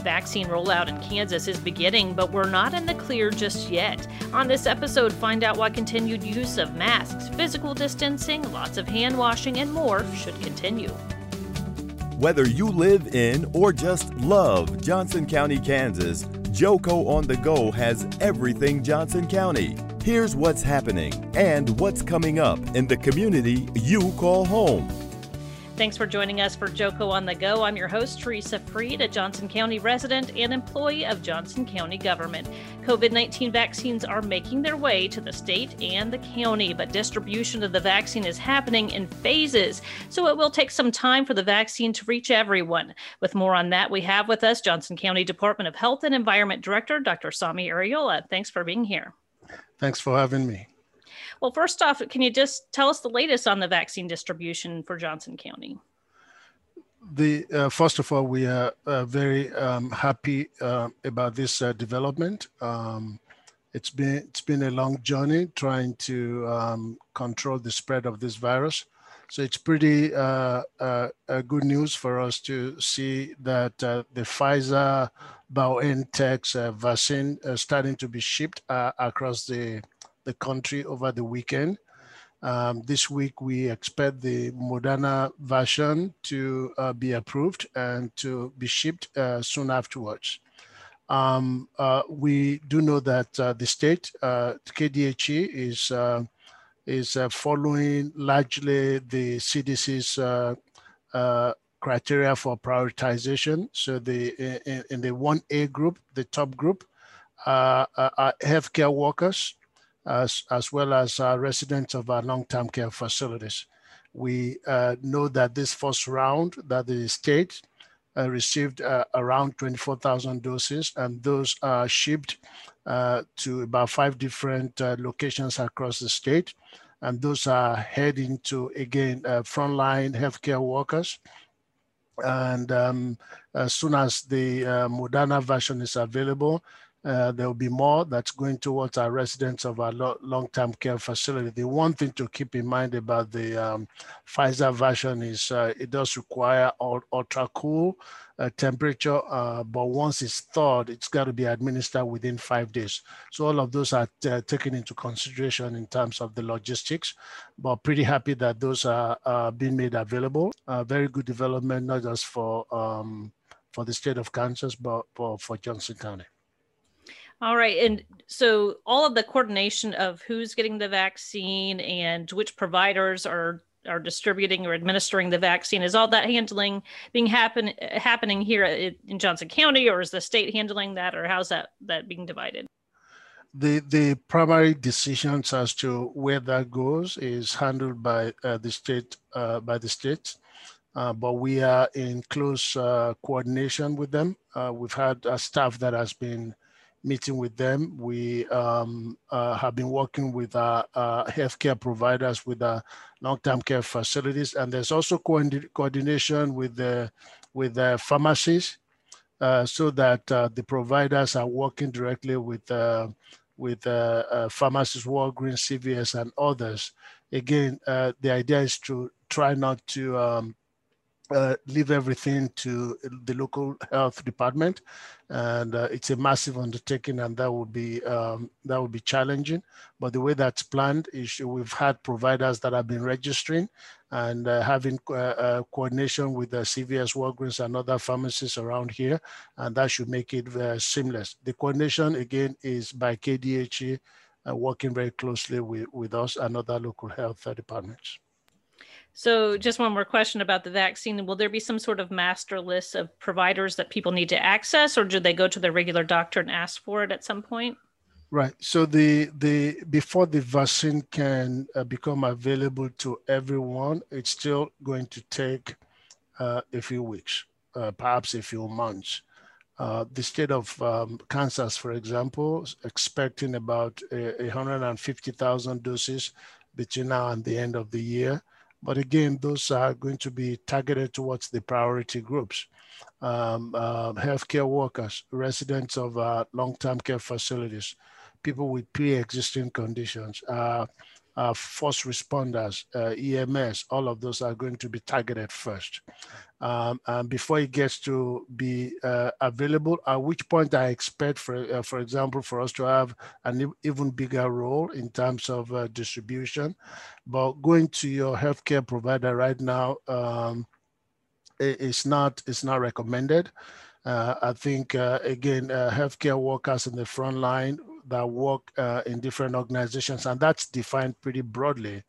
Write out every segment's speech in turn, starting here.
Vaccine rollout in Kansas is beginning, but we're not in the clear just yet. On this episode, find out why continued use of masks, physical distancing, lots of hand washing, and more should continue. Whether you live in or just love Johnson County, Kansas, Joco on the Go has everything Johnson County. Here's what's happening and what's coming up in the community you call home. Thanks for joining us for Joco on the Go. I'm your host, Teresa Freed, a Johnson County resident and employee of Johnson County government. COVID 19 vaccines are making their way to the state and the county, but distribution of the vaccine is happening in phases. So it will take some time for the vaccine to reach everyone. With more on that, we have with us Johnson County Department of Health and Environment Director, Dr. Sanmi Areola. Thanks for being here. Thanks for having me. Well, first off, can you just tell us the latest on the vaccine distribution for Johnson County? The uh, first of all, we are uh, very um, happy uh, about this uh, development. Um, it's been it's been a long journey trying to um, control the spread of this virus. So it's pretty uh, uh, good news for us to see that the Pfizer BioNTech's vaccine starting to be shipped across the the country over the weekend. Um, this week, we expect the Moderna version to uh, be approved and to be shipped uh, soon afterwards. Um, uh, we do know that uh, the state, uh, KDHE, is uh, is following largely the CDC's criteria for prioritization. So the in, in the 1A group, the top group, are healthcare workers as, as well as uh, residents of our long-term care facilities. We uh, know that this first round that the state uh, received uh, around 24,000 doses and those are shipped uh, to about five different uh, locations across the state. And those are heading to, again, frontline healthcare workers. And um, as soon as the Moderna version is available, uh, there will be more that's going towards our residents of our lo- long-term care facility. The one thing to keep in mind about the um, Pfizer version is uh, it does require ultra cool uh, temperature, uh, but once it's thawed, it's got to be administered within five days. So all of those are uh, taken into consideration in terms of the logistics, but pretty happy that those are being made available. very good development, not just for um, for the state of Kansas, but for, for Johnson County. All right. And so all of the coordination of who's getting the vaccine and which providers are are distributing or administering the vaccine is all that handling being happen happening here in Johnson County or is the state handling that or how's that that being divided? The the primary decisions as to where that goes is handled by uh, the state uh, by the state. Uh, but we are in close uh, coordination with them. Uh, we've had a staff that has been meeting with them. We um, uh, have been working with our, our healthcare providers with our long-term care facilities, and there's also co- coordination with the with the pharmacies, uh, so that uh, the providers are working directly with uh, with uh, uh, pharmacies, Walgreens, CVS, and others. Again, the idea is to try not to um, uh, leave everything to the local health department, and uh, it's a massive undertaking, and that would be um, that would be challenging. But the way that's planned is we've had providers that have been registering and uh, having uh, uh, coordination with the CVS, Walgreens, and other pharmacies around here, and that should make it seamless. The coordination again is by KDHE, working very closely with, with us and other local health departments. So, just one more question about the vaccine. Will there be some sort of master list of providers that people need to access, or do they go to their regular doctor and ask for it at some point? Right. So the the before the vaccine can uh, become available to everyone, it's still going to take uh, a few weeks, uh, perhaps a few months. Uh, the state of um, Kansas, for example, is expecting about 150,000 doses between now and the end of the year. But again, those are going to be targeted towards the priority groups. Um, uh, healthcare workers, residents of uh, long-term care facilities, people with pre-existing conditions, uh, uh, first responders, uh, EMS, all of those are going to be targeted first. Um, and before it gets to be uh, available, at which point I expect, for, uh, for example, for us to have an even bigger role in terms of uh, distribution. But going to your healthcare provider right now, um, it's not, it's not recommended. Uh, I think, uh, again, uh, healthcare workers in the front line that work uh, in different organizations, and that's defined pretty broadly.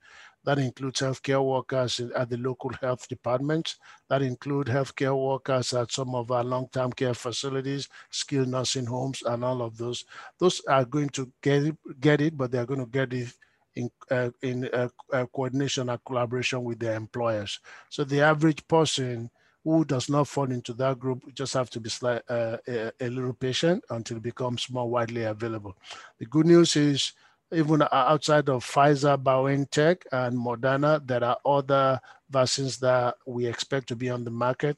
That includes healthcare workers at the local health departments. That include healthcare workers at some of our long-term care facilities, skilled nursing homes, and all of those. Those are going to get it, get it but they're going to get it in, uh, in uh, uh, coordination and collaboration with their employers. So the average person who does not fall into that group just have to be slight, uh, a, a, little patient until it becomes more widely available. The good news is even outside of Pfizer, BioNTech, and Moderna, there are other vaccines that we expect to be on the market.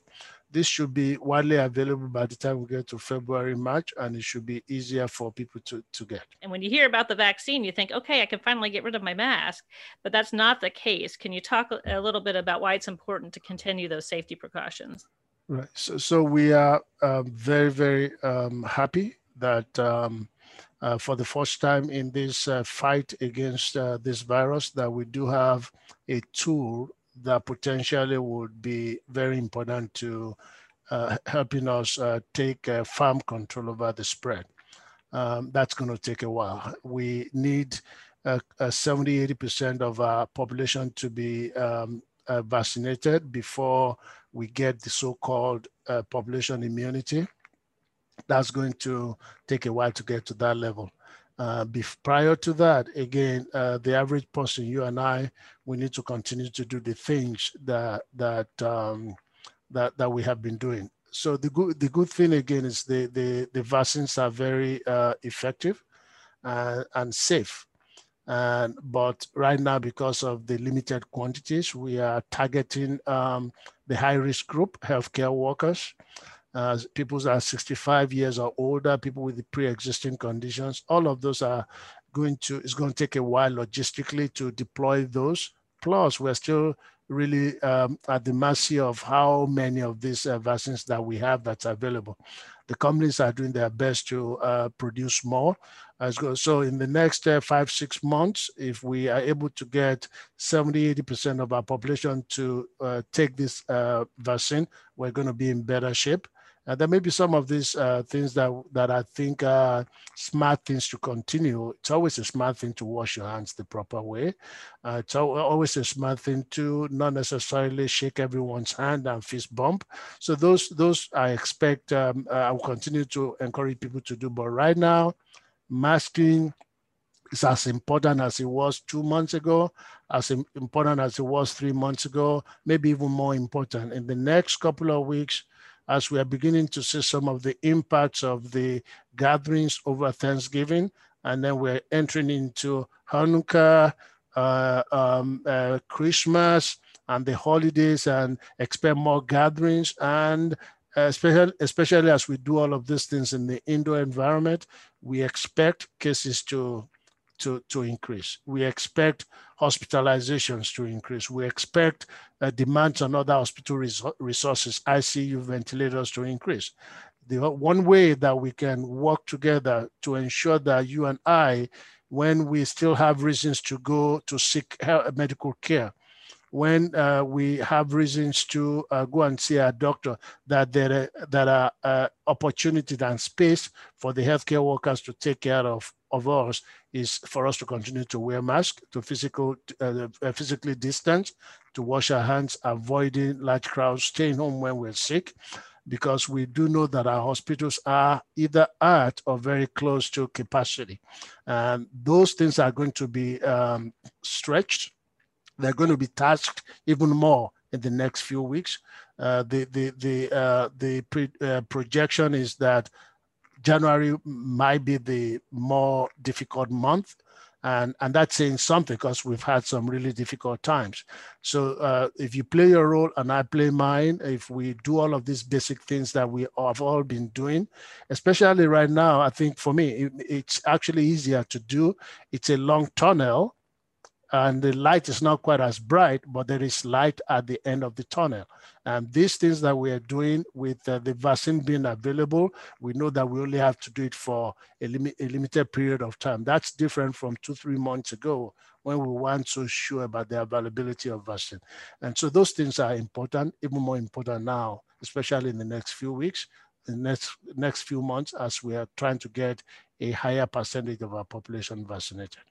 This should be widely available by the time we get to February, March, and it should be easier for people to, to get. And when you hear about the vaccine, you think, okay, I can finally get rid of my mask, but that's not the case. Can you talk a little bit about why it's important to continue those safety precautions? Right. So, so we are um, very, very um, happy that um, uh, for the first time in this uh, fight against uh, this virus, that we do have a tool that potentially would be very important to uh, helping us uh, take uh, firm control over the spread. Um, that's going to take a while. We need 70, 80% of our population to be um, uh, vaccinated before we get the so-called uh, population immunity. That's going to take a while to get to that level. Uh, prior to that, again, uh, the average person, you and I, we need to continue to do the things that that um, that that we have been doing. So the good the good thing again is the the, the vaccines are very uh, effective and, and safe. And but right now, because of the limited quantities, we are targeting um, the high risk group, healthcare workers uh, people that are 65 years or older, people with pre-existing conditions. All of those are going to, it's going to take a while logistically to deploy those. Plus, we're still really um, at the mercy of how many of these uh, vaccines that we have that's available. The companies are doing their best to uh, produce more. So in the next uh, five, six months, if we are able to get 70, 80% of our population to uh, take this uh, vaccine, we're going to be in better shape. Uh, there may be some of these uh, things that that I think are smart things to continue. It's always a smart thing to wash your hands the proper way. Uh, it's always a smart thing to not necessarily shake everyone's hand and fist bump. So those those I expect um, uh, I will continue to encourage people to do. But right now, masking is as important as it was two months ago, as important as it was three months ago, maybe even more important. In the next couple of weeks as we are beginning to see some of the impacts of the gatherings over Thanksgiving. And then we're entering into Hanukkah, uh, um, uh, Christmas, and the holidays, and expect more gatherings. And especially, especially as we do all of these things in the indoor environment, we expect cases to to, to increase. We expect hospitalizations to increase. We expect uh, demands on other hospital res- resources, ICU ventilators to increase. The one way that we can work together to ensure that you and I, when we still have reasons to go to seek medical care, when uh, we have reasons to uh, go and see a doctor, that there are, that are uh, opportunities and space for the healthcare workers to take care of of us is for us to continue to wear masks, to physical, uh, uh, physically distance, to wash our hands, avoiding large crowds, staying home when we're sick, because we do know that our hospitals are either at or very close to capacity. And those things are going to be um, stretched. They're going to be tasked even more in the next few weeks. Uh, the the the uh, the pre, uh, projection is that January might be the more difficult month. And, and that's saying something because we've had some really difficult times. So uh, if you play your role and I play mine, if we do all of these basic things that we have all been doing, especially right now, I think for me, it, it's actually easier to do. It's a long tunnel and the light is not quite as bright, but there is light at the end of the tunnel. And these things that we are doing with uh, the vaccine being available, we know that we only have to do it for a, lim- a limited period of time. That's different from two, three months ago when we weren't so sure about the availability of vaccine. And so those things are important, even more important now, especially in the next few weeks, the next next few months, as we are trying to get a higher percentage of our population vaccinated.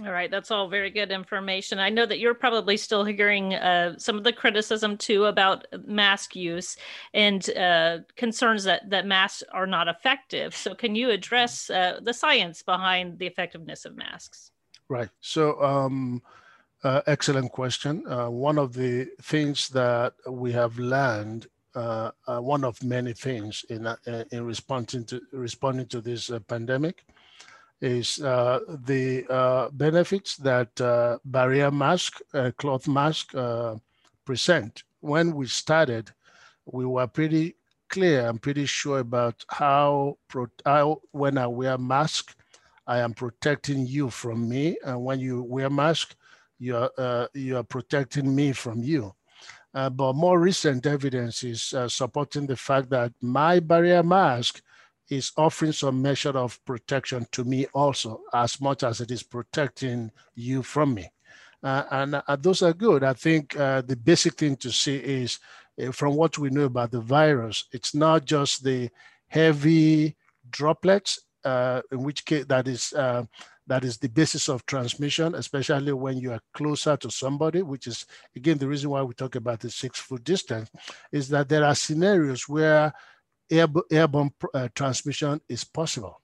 All right, that's all very good information. I know that you're probably still hearing uh, some of the criticism too about mask use and uh, concerns that that masks are not effective. So, can you address uh, the science behind the effectiveness of masks? Right. So, um, uh, excellent question. Uh, one of the things that we have learned, uh, one of many things in in responding to responding to this pandemic is uh, the uh, benefits that uh, barrier mask, uh, cloth mask uh, present. When we started, we were pretty clear and pretty sure about how, how when I wear mask, I am protecting you from me, and when you wear mask, you are uh, you are protecting me from you. but more recent evidence is supporting the fact that my barrier mask is offering some measure of protection to me also, as much as it is protecting you from me. Uh, and uh, those are good. I think uh, the basic thing to see is uh, from what we know about the virus, it's not just the heavy droplets, uh, in which case that is uh, that is the basis of transmission, especially when you are closer to somebody, which is again the reason why we talk about the six foot distance, is that there are scenarios where airborne uh, transmission is possible.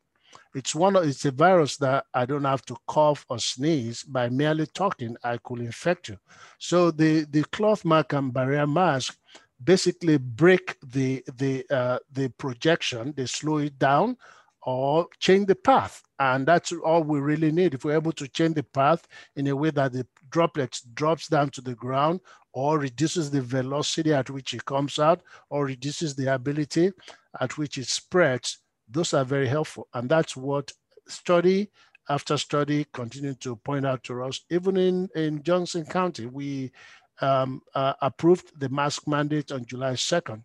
It's one of, it's a virus that I don't have to cough or sneeze by merely talking, I could infect you. So the, the cloth mask and barrier mask basically break the, the, uh, the projection, they slow it down or change the path. And that's all we really need. If we're able to change the path in a way that the droplets drops down to the ground or reduces the velocity at which it comes out or reduces the ability at which it spreads, those are very helpful. And that's what study after study continue to point out to us. Even in, in Johnson County, we um, uh, approved the mask mandate on July 2nd.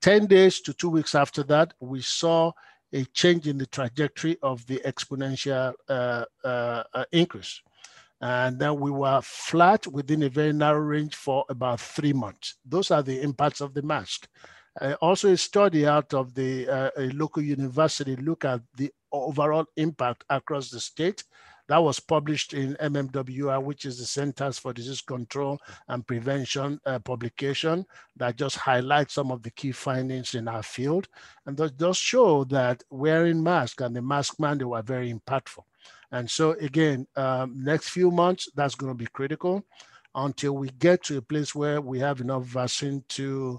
10 days to two weeks after that, we saw a change in the trajectory of the exponential uh, uh, uh increase. And then we were flat within a very narrow range for about three months. Those are the impacts of the mask. Uh, also, a study out of the uh, local university look at the overall impact across the state. That was published in MMWR, which is the Centers for Disease Control and Prevention uh, publication that just highlights some of the key findings in our field. And those does show that wearing mask and the mask mandate were very impactful. And so again, um, next few months, that's going to be critical until we get to a place where we have enough vaccine to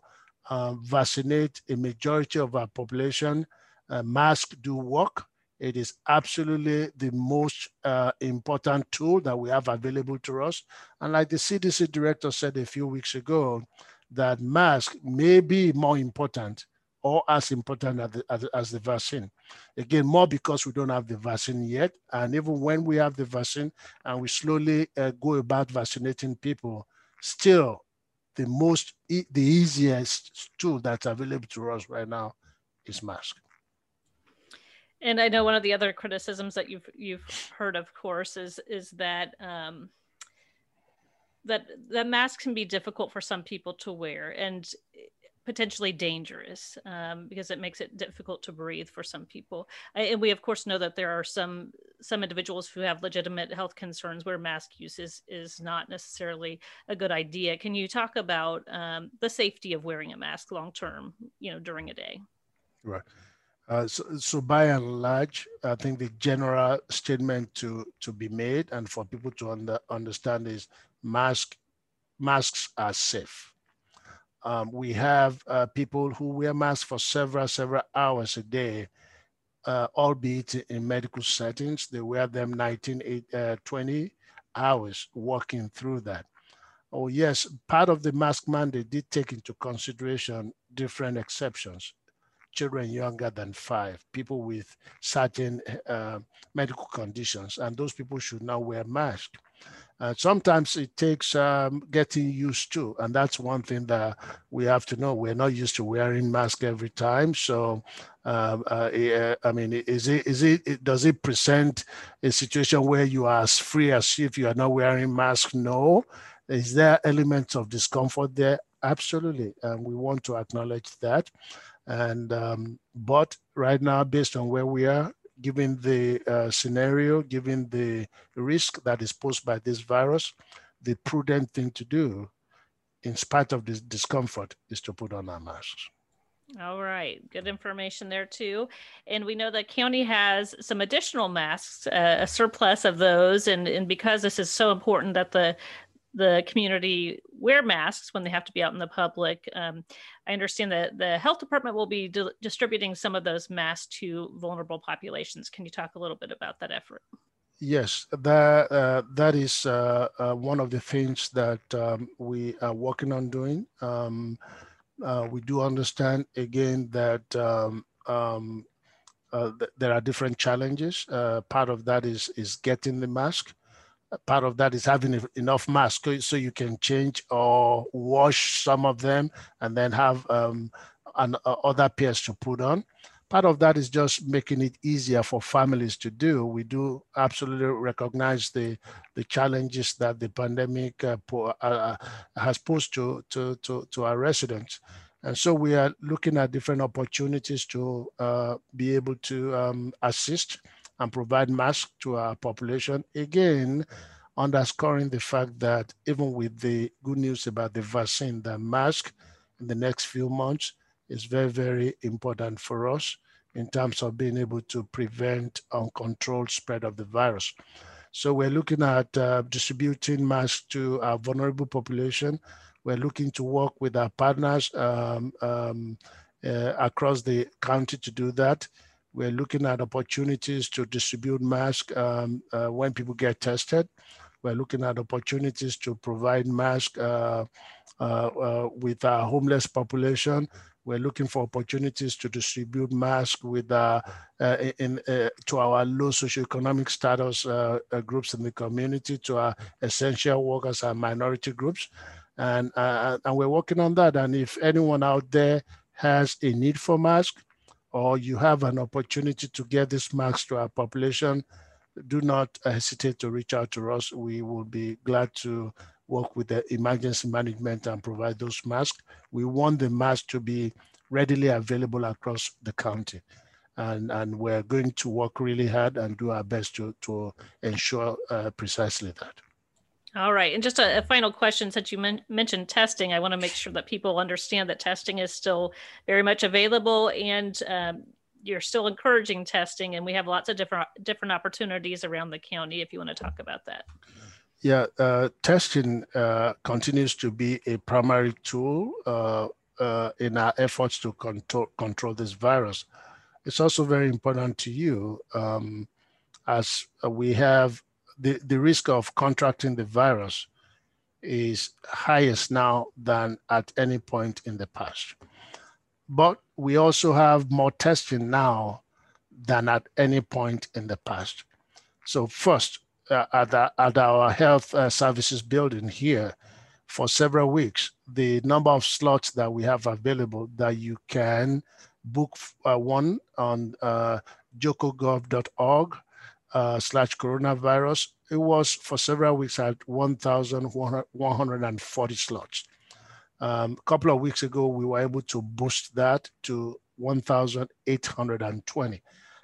uh, vaccinate a majority of our population. Uh, masks do work. It is absolutely the most uh, important tool that we have available to us. And like the CDC director said a few weeks ago, that mask may be more important or as important as the, as, as, the vaccine. Again, more because we don't have the vaccine yet. And even when we have the vaccine and we slowly uh, go about vaccinating people, still the most, the easiest tool that's available to us right now is mask. And I know one of the other criticisms that you've you've heard, of course, is is that um, that that masks can be difficult for some people to wear, and potentially dangerous um, because it makes it difficult to breathe for some people. And we of course know that there are some some individuals who have legitimate health concerns where mask use is is not necessarily a good idea. Can you talk about um, the safety of wearing a mask long term, you know, during a day? Right. Uh, so, so by and large, I think the general statement to to be made and for people to under, understand is mask masks are safe um, we have uh, people who wear masks for several, several hours a day, uh, albeit in medical settings. They wear them 19, uh, 20 hours working through that. Oh, yes, part of the mask mandate did take into consideration different exceptions. Children younger than five, people with certain uh, medical conditions, and those people should now wear masks. Sometimes it takes um, getting used to, and that's one thing that we have to know. We're not used to wearing masks every time. So, um, uh, uh, I mean, is it is it does it present a situation where you are as free as if you are not wearing mask? No. Is there elements of discomfort there? Absolutely, and we want to acknowledge that. And um, but right now, based on where we are, given the uh, scenario, given the risk that is posed by this virus, the prudent thing to do, in spite of this discomfort, is to put on our masks. All right, good information there too. And we know that county has some additional masks, uh, a surplus of those, and and because this is so important that the the community wear masks when they have to be out in the public. Um, I understand that the health department will be di- distributing some of those masks to vulnerable populations. Can you talk a little bit about that effort? Yes, that uh, that is uh, uh, one of the things that um, we are working on doing. Um, uh, we do understand again that um, um uh, th- there are different challenges. Uh, part of that is is getting the mask part of that is having enough masks so you can change or wash some of them and then have um, an, uh, other pairs to put on. Part of that is just making it easier for families to do. We do absolutely recognize the the challenges that the pandemic uh, po- uh, uh has posed to, to, to, to our residents. And so we are looking at different opportunities to uh, be able to um, assist and provide masks to our population. Again, underscoring the fact that even with the good news about the vaccine, the mask in the next few months is very, very important for us in terms of being able to prevent uncontrolled spread of the virus. So we're looking at uh, distributing masks to our vulnerable population. We're looking to work with our partners um, um, uh, across the county to do that. We're looking at opportunities to distribute masks um, uh, when people get tested. We're looking at opportunities to provide masks uh, uh, uh, with our homeless population. We're looking for opportunities to distribute masks with uh, uh, in, to our low socioeconomic status groups in the community, to our essential workers and minority groups. And, and we're working on that. And if anyone out there has a need for masks, or you have an opportunity to get this mask to our population, do not hesitate to reach out to us. We will be glad to work with the emergency management and provide those masks. We want the mask to be readily available across the county. And, and we're going to work really hard and do our best to, to ensure uh, precisely that. All right. And just a, a final question since you men- mentioned testing, I want to make sure that people understand that testing is still very much available and um, you're still encouraging testing. And we have lots of different different opportunities around the county if you want to talk about that. Yeah, uh, testing uh, continues to be a primary tool uh, uh in our efforts to control, control this virus. It's also very important to you um, as we have the, the risk of contracting the virus is highest now than at any point in the past. But we also have more testing now than at any point in the past. So first, uh, at, the, at, our health uh, services building here, for several weeks, the number of slots that we have available that you can book uh, one on uh, jocogov.org uh, slash coronavirus, it was for several weeks at 1,140 slots. Um, a couple of weeks ago, we were able to boost that to 1,820.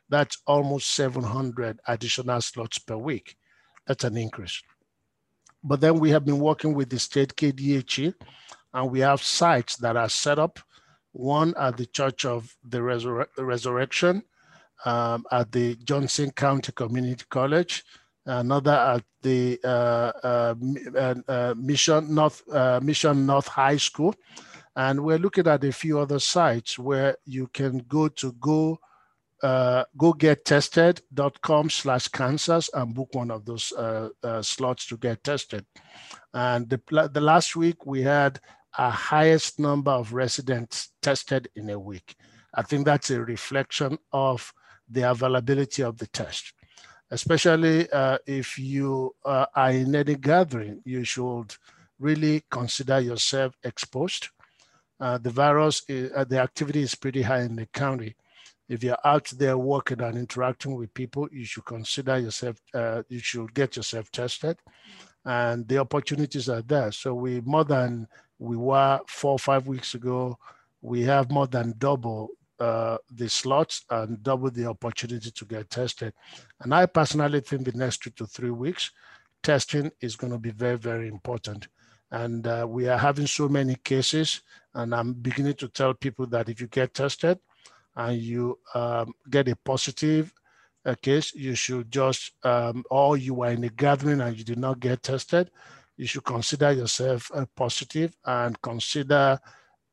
That's almost 700 additional slots per week. That's an increase. But then we have been working with the state KDHE, and we have sites that are set up one at the Church of the Resur- Resurrection, um, at the Johnson County Community College, another at the uh, uh, uh, uh Mission North Mission North High School, and we're looking at a few other sites where you can go to go uh, go get tested.com slash Kansas and book one of those uh, uh, slots to get tested. And the, the last week we had our highest number of residents tested in a week. I think that's a reflection of the availability of the test. Especially uh, if you uh, are in any gathering, you should really consider yourself exposed. Uh, the virus, is, uh, the activity is pretty high in the county. If you're out there working and interacting with people, you should consider yourself, uh, you should get yourself tested. And the opportunities are there. So we more than we were four or five weeks ago, we have more than double uh, the slots and double the opportunity to get tested. And I personally think the next two to three weeks, testing is going to be very, very important. And uh, we are having so many cases, and I'm beginning to tell people that if you get tested and you um, get a positive uh, case, you should just, um, or you are in a gathering and you did not get tested, you should consider yourself uh, positive and consider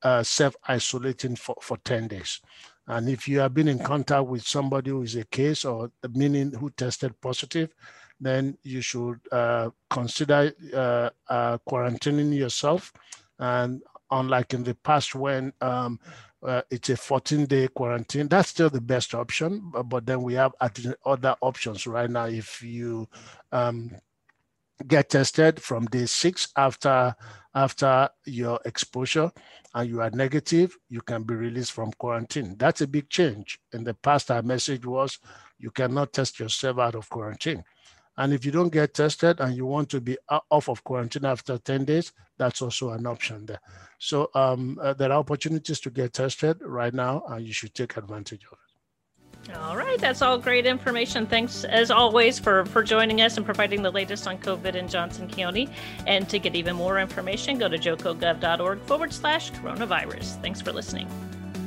uh, self-isolating for, for 10 days. And if you have been in contact with somebody who is a case or meaning who tested positive, then you should uh, consider uh, uh, quarantining yourself. And unlike in the past when um, uh, it's a 14 day quarantine. That's still the best option, but, but, then we have other options right now. If you um, get tested from day six after after your exposure and you are negative, you can be released from quarantine. That's a big change. In the past, our message was you cannot test yourself out of quarantine. And if you don't get tested and you want to be off of quarantine after 10 days, that's also an option there. So um, uh, there are opportunities to get tested right now, and you should take advantage of it. All right, that's all great information. Thanks as always for for joining us and providing the latest on COVID in Johnson County. And to get even more information, go to jocogov.org forward slash coronavirus. Thanks for listening.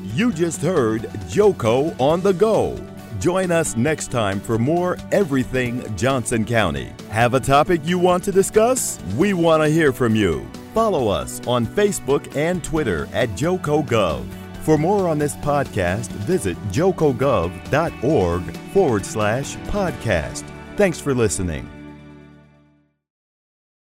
You just heard Joco on the go. Join us next time for more Everything Johnson County. Have a topic you want to discuss? We want to hear from you. Follow us on Facebook and Twitter at JocoGov. For more on this podcast, visit jocogov.org forward slash podcast. Thanks for listening.